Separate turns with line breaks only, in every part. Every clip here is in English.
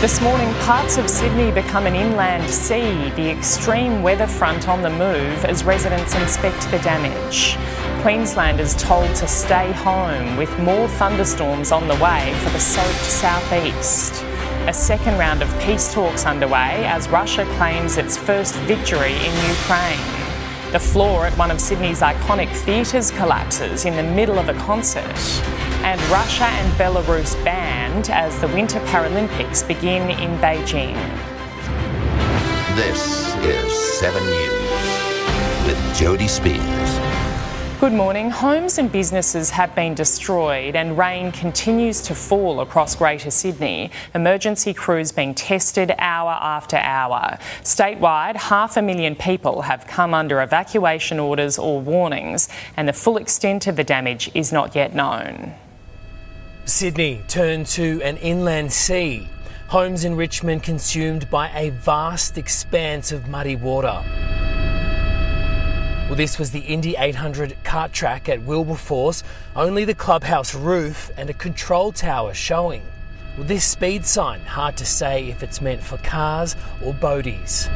This morning, parts of Sydney become an inland sea, the extreme weather front on the move as residents inspect the damage. Queenslanders told to stay home with more thunderstorms on the way for the soaked southeast. A second round of peace talks underway as Russia claims its first victory in Ukraine. The floor at one of Sydney's iconic theatres collapses in the middle of a concert. And Russia and Belarus banned as the Winter Paralympics begin in Beijing.
This is 7 News with Jody Spears.
Good morning. Homes and businesses have been destroyed and rain continues to fall across Greater Sydney. Emergency crews being tested hour after hour. Statewide, half a million people have come under evacuation orders or warnings, and the full extent of the damage is not yet known.
Sydney turned to an inland sea. Homes in Richmond consumed by a vast expanse of muddy water. Well, this was the Indy 800 kart track at Wilberforce, only the clubhouse roof and a control tower showing. Well, this speed sign, hard to say if it's meant for cars or boaties.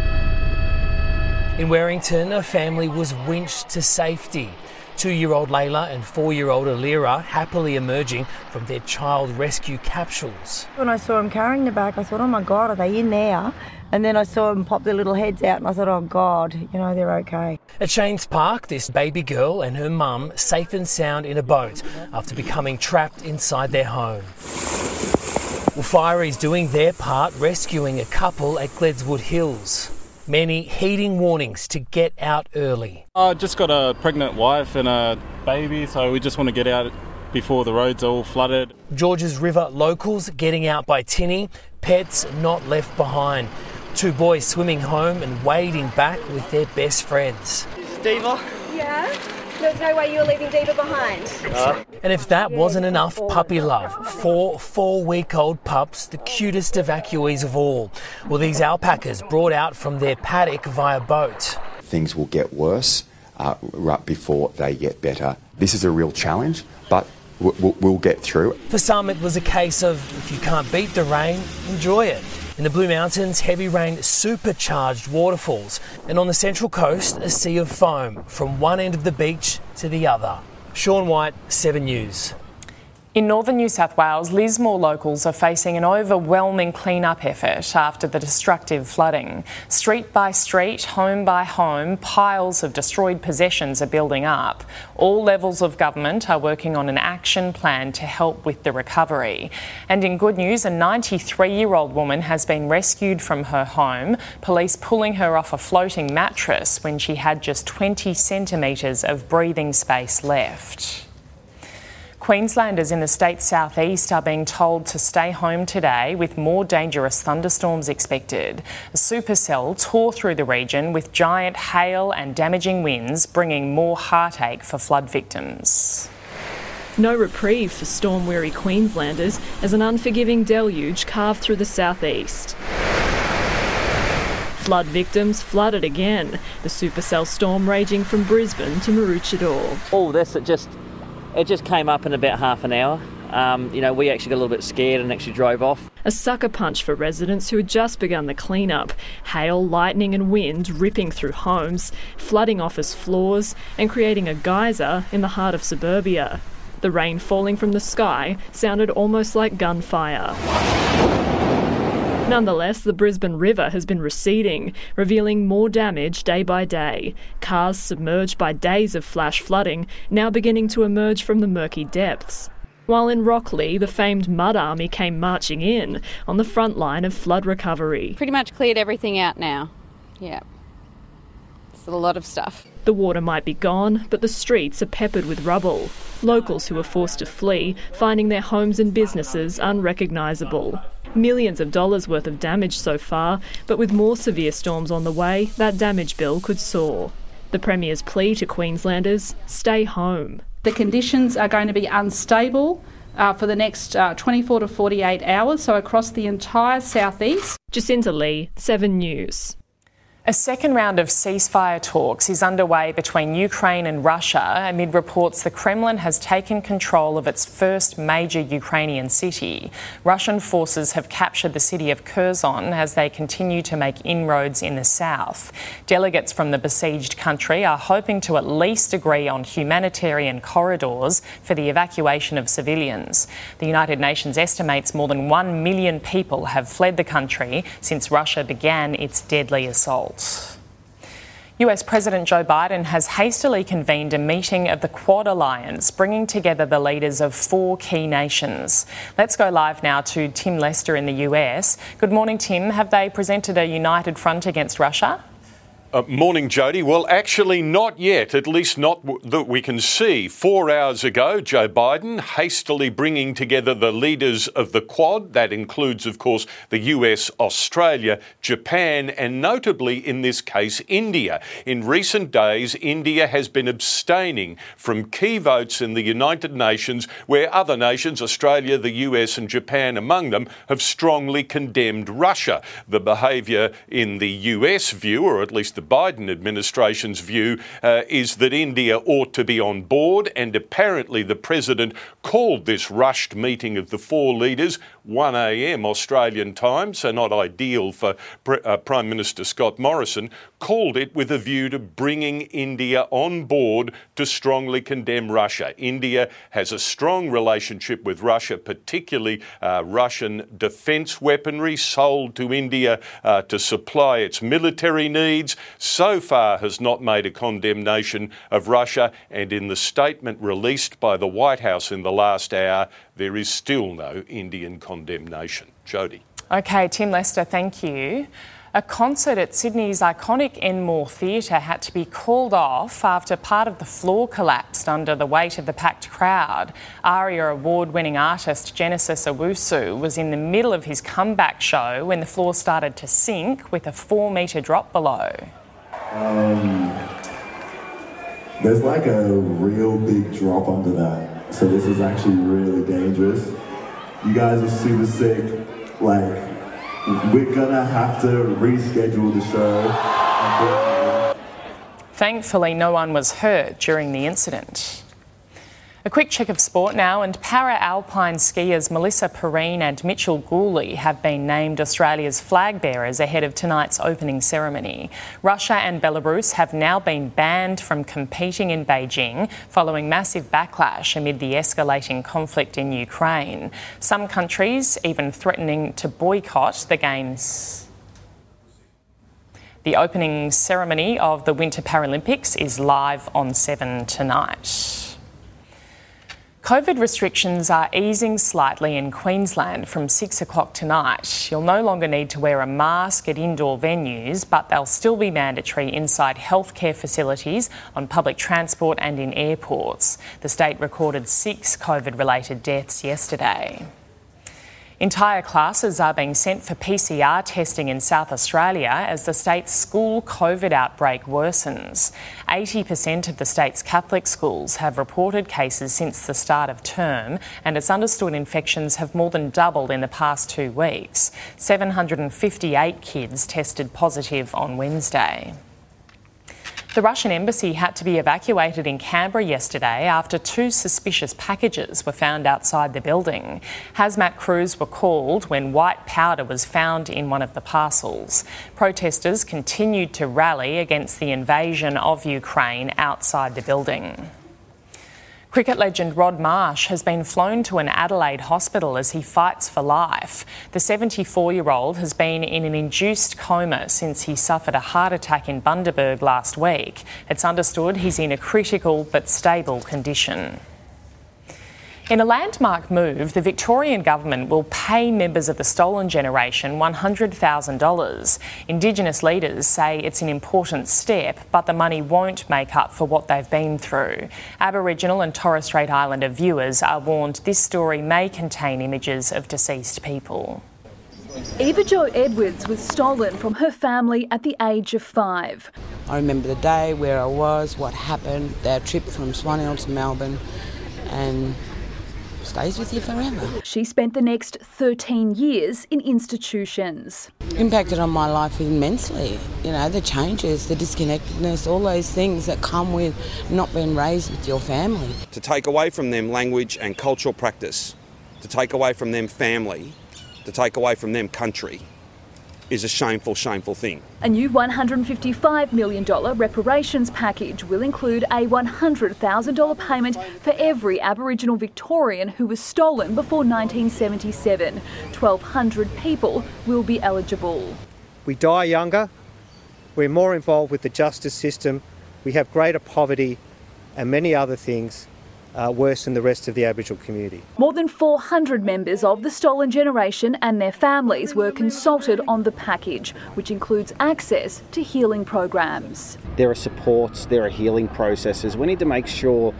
In Warrington, a family was winched to safety. Two year old Layla and four year old Alira happily emerging from their child rescue capsules.
When I saw them carrying the bag, I thought, oh my God, are they in there? And then I saw them pop their little heads out, and I thought, oh God, you know, they're okay.
At Shane's Park, this baby girl and her mum safe and sound in a boat after becoming trapped inside their home. Well, Fireys doing their part rescuing a couple at Gledswood Hills. Many heeding warnings to get out early.
I just got a pregnant wife and a baby, so we just want to get out before the roads are all flooded.
Georges River locals getting out by tinny, pets not left behind. Two boys swimming home and wading back with their best friends.
Diva?
Yeah? There's no way you're leaving Diva behind.
And if that wasn't enough puppy love, four four week old pups, the cutest evacuees of all. Well, these alpacas brought out from their paddock via boat.
Things will get worse uh, right before they get better. This is a real challenge, but we'll, we'll get through it.
For some, it was a case of if you can't beat the rain, enjoy it. In the Blue Mountains, heavy rain supercharged waterfalls, and on the central coast, a sea of foam from one end of the beach to the other. Sean White, 7 News.
In northern New South Wales, Lismore locals are facing an overwhelming clean-up effort after the destructive flooding. Street by street, home by home, piles of destroyed possessions are building up. All levels of government are working on an action plan to help with the recovery. And in good news, a 93-year-old woman has been rescued from her home, police pulling her off a floating mattress when she had just 20 centimetres of breathing space left. Queenslanders in the state's southeast are being told to stay home today with more dangerous thunderstorms expected. A supercell tore through the region with giant hail and damaging winds, bringing more heartache for flood victims.
No reprieve for storm weary Queenslanders as an unforgiving deluge carved through the southeast. Flood victims flooded again, the supercell storm raging from Brisbane to Maroochydore.
All this, it just it just came up in about half an hour. Um, you know, we actually got a little bit scared and actually drove off.
A sucker punch for residents who had just begun the clean-up. Hail, lightning and wind ripping through homes, flooding office floors and creating a geyser in the heart of suburbia. The rain falling from the sky sounded almost like gunfire. Nonetheless, the Brisbane River has been receding, revealing more damage day by day. Cars submerged by days of flash flooding now beginning to emerge from the murky depths. While in Rocklea, the famed Mud Army came marching in on the front line of flood recovery.
Pretty much cleared everything out now. Yeah. It's a lot of stuff.
The water might be gone, but the streets are peppered with rubble. Locals who are forced to flee, finding their homes and businesses unrecognisable. Millions of dollars worth of damage so far, but with more severe storms on the way, that damage bill could soar. The Premier's plea to Queenslanders stay home.
The conditions are going to be unstable uh, for the next uh, 24 to 48 hours, so across the entire southeast.
Jacinta Lee, 7 News.
A second round of ceasefire talks is underway between Ukraine and Russia amid reports the Kremlin has taken control of its first major Ukrainian city. Russian forces have captured the city of Kherson as they continue to make inroads in the south. Delegates from the besieged country are hoping to at least agree on humanitarian corridors for the evacuation of civilians. The United Nations estimates more than 1 million people have fled the country since Russia began its deadly assault. US President Joe Biden has hastily convened a meeting of the Quad Alliance, bringing together the leaders of four key nations. Let's go live now to Tim Lester in the US. Good morning, Tim. Have they presented a united front against Russia?
Uh, morning, Jody. Well, actually, not yet, at least not w- that we can see. Four hours ago, Joe Biden hastily bringing together the leaders of the Quad. That includes, of course, the US, Australia, Japan, and notably, in this case, India. In recent days, India has been abstaining from key votes in the United Nations, where other nations, Australia, the US, and Japan among them, have strongly condemned Russia. The behaviour in the US view, or at least the Biden administration's view uh, is that India ought to be on board, and apparently the president called this rushed meeting of the four leaders 1 a.m. Australian time, so not ideal for uh, Prime Minister Scott Morrison, called it with a view to bringing India on board to strongly condemn Russia. India has a strong relationship with Russia, particularly uh, Russian defence weaponry sold to India uh, to supply its military needs. So far, has not made a condemnation of Russia, and in the statement released by the White House in the last hour, there is still no Indian condemnation. Jody.
Okay, Tim Lester, thank you. A concert at Sydney's iconic Enmore Theatre had to be called off after part of the floor collapsed under the weight of the packed crowd. ARIA award winning artist Genesis Owusu was in the middle of his comeback show when the floor started to sink with a four metre drop below. Um,
there's like a real big drop under that. So this is actually really dangerous. You guys are super sick. Like, we're gonna have to reschedule the show.
Thankfully, no one was hurt during the incident. A quick check of sport now, and para alpine skiers Melissa Perrine and Mitchell Gourley have been named Australia's flag bearers ahead of tonight's opening ceremony. Russia and Belarus have now been banned from competing in Beijing following massive backlash amid the escalating conflict in Ukraine. Some countries even threatening to boycott the Games. The opening ceremony of the Winter Paralympics is live on 7 tonight. COVID restrictions are easing slightly in Queensland from 6 o'clock tonight. You'll no longer need to wear a mask at indoor venues, but they'll still be mandatory inside healthcare facilities, on public transport, and in airports. The state recorded six COVID related deaths yesterday. Entire classes are being sent for PCR testing in South Australia as the state's school COVID outbreak worsens. 80% of the state's Catholic schools have reported cases since the start of term, and it's understood infections have more than doubled in the past two weeks. 758 kids tested positive on Wednesday. The Russian embassy had to be evacuated in Canberra yesterday after two suspicious packages were found outside the building. Hazmat crews were called when white powder was found in one of the parcels. Protesters continued to rally against the invasion of Ukraine outside the building. Cricket legend Rod Marsh has been flown to an Adelaide hospital as he fights for life. The 74 year old has been in an induced coma since he suffered a heart attack in Bundaberg last week. It's understood he's in a critical but stable condition. In a landmark move, the Victorian government will pay members of the stolen generation $100,000. Indigenous leaders say it's an important step, but the money won't make up for what they've been through. Aboriginal and Torres Strait Islander viewers are warned this story may contain images of deceased people.
Eva Jo Edwards was stolen from her family at the age of five.
I remember the day, where I was, what happened, their trip from Swan Hill to Melbourne, and stays with you forever.
She spent the next 13 years in institutions.
Impacted on my life immensely. You know, the changes, the disconnectedness, all those things that come with not being raised with your family.
To take away from them language and cultural practice, to take away from them family, to take away from them country is a shameful, shameful thing.
A new $155 million reparations package will include a $100,000 payment for every Aboriginal Victorian who was stolen before 1977. 1,200 people will be eligible.
We die younger, we're more involved with the justice system, we have greater poverty, and many other things uh, worse than the rest of the Aboriginal community.
More than 400 members of the stolen generation and their families were consulted on the package, which includes access to healing programs.
There are supports, there are healing processes. We need to make sure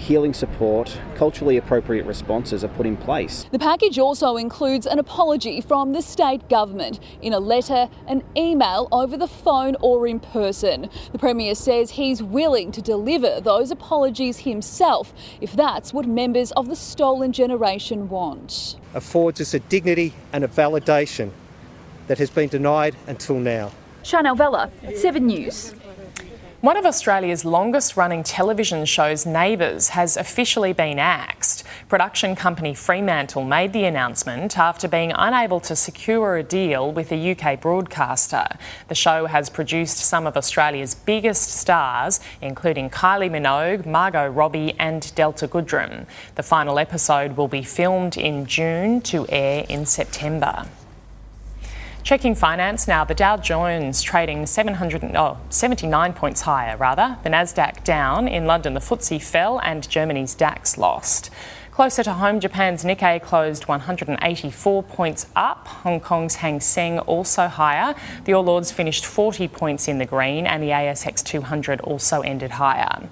healing support, culturally appropriate responses are put in place.
The package also includes an apology from the state government in a letter, an email, over the phone, or in person. The Premier says he's willing to deliver those apologies himself if that's what members of the stolen generation want.
Affords us a dignity and a validation that has been denied until now.
Chanel Vella, 7 News.
One of Australia's longest running television shows, Neighbours, has officially been axed. Production company Fremantle made the announcement after being unable to secure a deal with a UK broadcaster. The show has produced some of Australia's biggest stars, including Kylie Minogue, Margot Robbie, and Delta Goodrem. The final episode will be filmed in June to air in September. Checking finance now, the Dow Jones trading 700, oh, 79 points higher, rather. The Nasdaq down. In London, the FTSE fell and Germany's DAX lost. Closer to home, Japan's Nikkei closed 184 points up. Hong Kong's Hang Seng also higher. The All Ords finished 40 points in the green, and the ASX 200 also ended higher.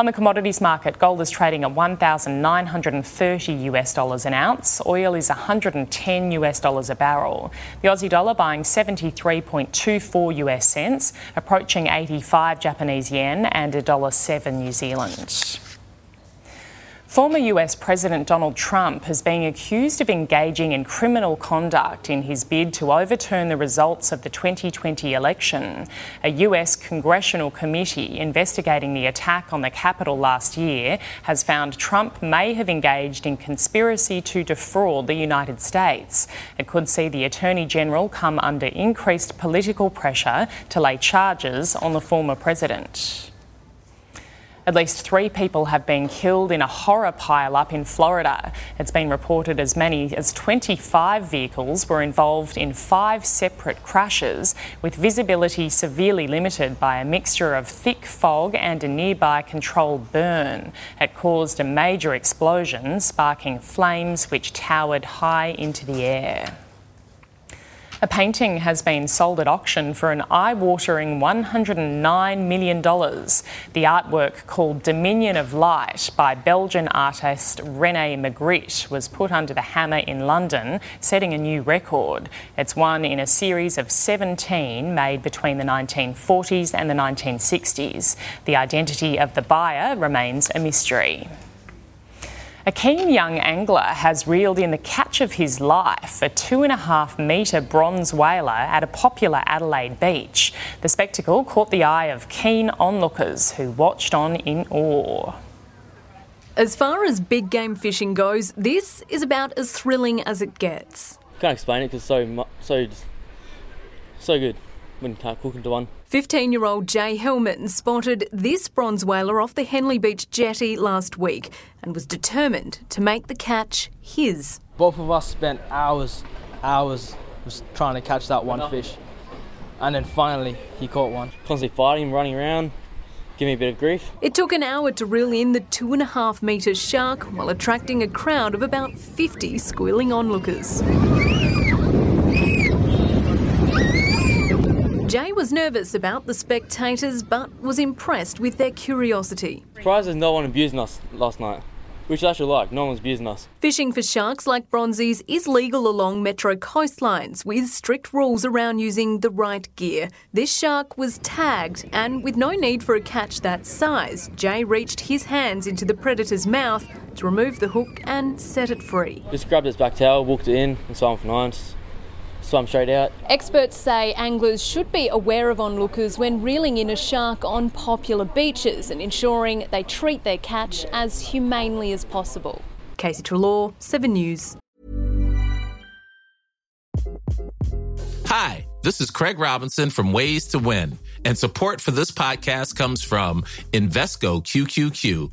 On the commodities market, gold is trading at 1,930 US dollars an ounce. Oil is 110 US dollars a barrel. The Aussie dollar buying 73.24 US cents, approaching 85 Japanese yen and a dollar 7 New Zealand. Former US President Donald Trump has been accused of engaging in criminal conduct in his bid to overturn the results of the 2020 election. A US congressional committee investigating the attack on the Capitol last year has found Trump may have engaged in conspiracy to defraud the United States. It could see the Attorney General come under increased political pressure to lay charges on the former president. At least three people have been killed in a horror pile-up in Florida. It's been reported as many as 25 vehicles were involved in five separate crashes, with visibility severely limited by a mixture of thick fog and a nearby controlled burn. It caused a major explosion, sparking flames which towered high into the air. A painting has been sold at auction for an eye watering $109 million. The artwork, called Dominion of Light by Belgian artist Rene Magritte, was put under the hammer in London, setting a new record. It's one in a series of 17 made between the 1940s and the 1960s. The identity of the buyer remains a mystery. A keen young angler has reeled in the catch of his life, a two and a half metre bronze whaler at a popular Adelaide beach. The spectacle caught the eye of keen onlookers who watched on in awe.
As far as big game fishing goes, this is about as thrilling as it gets.
Can't explain it because so so so good.
When can't cook into one.
15 year old Jay Hillman spotted this bronze whaler off the Henley Beach jetty last week and was determined to make the catch his.
Both of us spent hours, hours just trying to catch that one fish. And then finally, he caught one. Constantly fighting, running around, give me a bit of grief.
It took an hour to reel in the two and a half metre shark while attracting a crowd of about 50 squealing onlookers. Jay was nervous about the spectators but was impressed with their curiosity.
Surprised there's no one abusing us last night, which I actually like. No one's abusing us.
Fishing for sharks like bronzies is legal along metro coastlines with strict rules around using the right gear. This shark was tagged, and with no need for a catch that size, Jay reached his hands into the predator's mouth to remove the hook and set it free.
Just grabbed his back towel, walked it in, and swam for nines. Swam straight out.
Experts say anglers should be aware of onlookers when reeling in a shark on popular beaches and ensuring they treat their catch as humanely as possible.
Casey Trelaw, 7 News.
Hi, this is Craig Robinson from Ways to Win, and support for this podcast comes from Invesco QQQ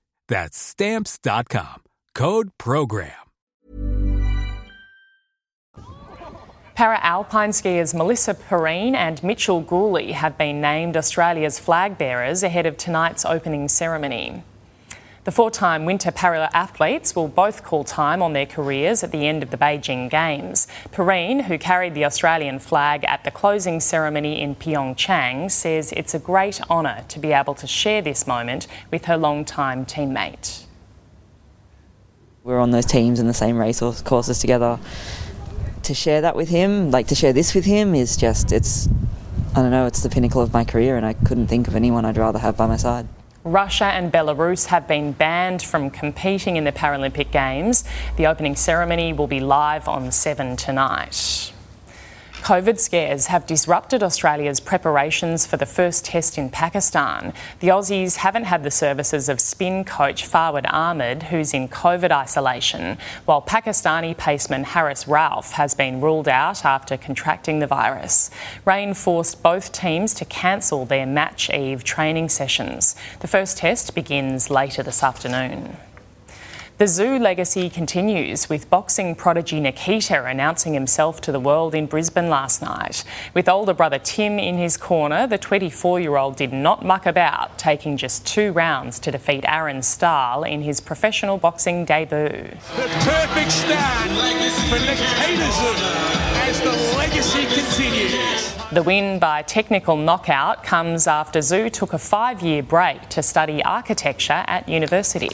That's Stamps.com. Code PROGRAM.
Para alpine skiers Melissa Perrine and Mitchell Gourley have been named Australia's flag bearers ahead of tonight's opening ceremony. The four time winter para athletes will both call time on their careers at the end of the Beijing Games. Perrine, who carried the Australian flag at the closing ceremony in Pyeongchang, says it's a great honour to be able to share this moment with her long-time teammate.
We're on those teams and the same race courses together. To share that with him, like to share this with him, is just, it's, I don't know, it's the pinnacle of my career, and I couldn't think of anyone I'd rather have by my side.
Russia and Belarus have been banned from competing in the Paralympic Games. The opening ceremony will be live on 7 tonight. COVID scares have disrupted Australia's preparations for the first test in Pakistan. The Aussies haven't had the services of spin coach Fawad Ahmed, who's in COVID isolation, while Pakistani paceman Haris Rauf has been ruled out after contracting the virus. Rain forced both teams to cancel their match eve training sessions. The first test begins later this afternoon. The Tszyu legacy continues, with boxing prodigy Nikita announcing himself to the world in Brisbane last night. With older brother Tim in his corner, the 24 year old did not muck about, taking just two rounds to defeat Aaron Stahl in his professional boxing debut.
The perfect start for Nikita as the legacy continues.
The win by technical knockout comes after Tszyu took a five year break to study architecture at university.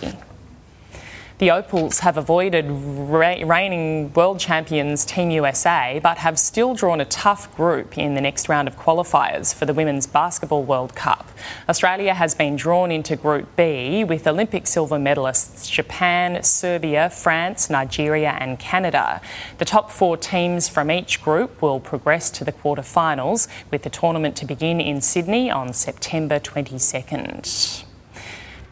The Opals have avoided reigning world champions Team USA, but have still drawn a tough group in the next round of qualifiers for the Women's Basketball World Cup. Australia has been drawn into Group B with Olympic silver medalists Japan, Serbia, France, Nigeria, and Canada. The top four teams from each group will progress to the quarterfinals, with the tournament to begin in Sydney on September 22nd.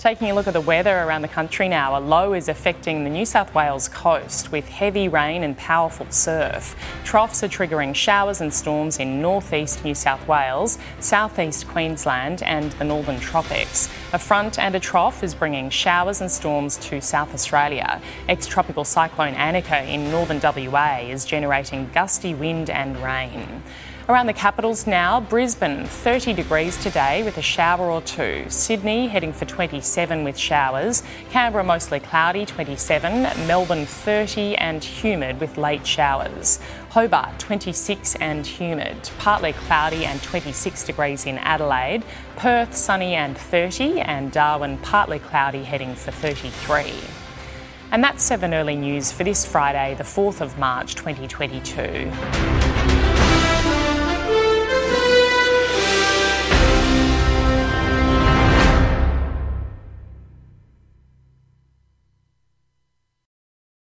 Taking a look at the weather around the country now, a low is affecting the New South Wales coast with heavy rain and powerful surf. Troughs are triggering showers and storms in northeast New South Wales, southeast Queensland, and the northern tropics. A front and a trough is bringing showers and storms to South Australia. Ex tropical cyclone Anika in northern WA is generating gusty wind and rain. Around the capitals now, Brisbane 30 degrees today with a shower or two. Sydney heading for 27 with showers. Canberra mostly cloudy 27. Melbourne 30 and humid with late showers. Hobart 26 and humid. Partly cloudy and 26 degrees in Adelaide. Perth sunny and 30 and Darwin partly cloudy heading for 33. And that's 7 early news for this Friday, the 4th of March 2022.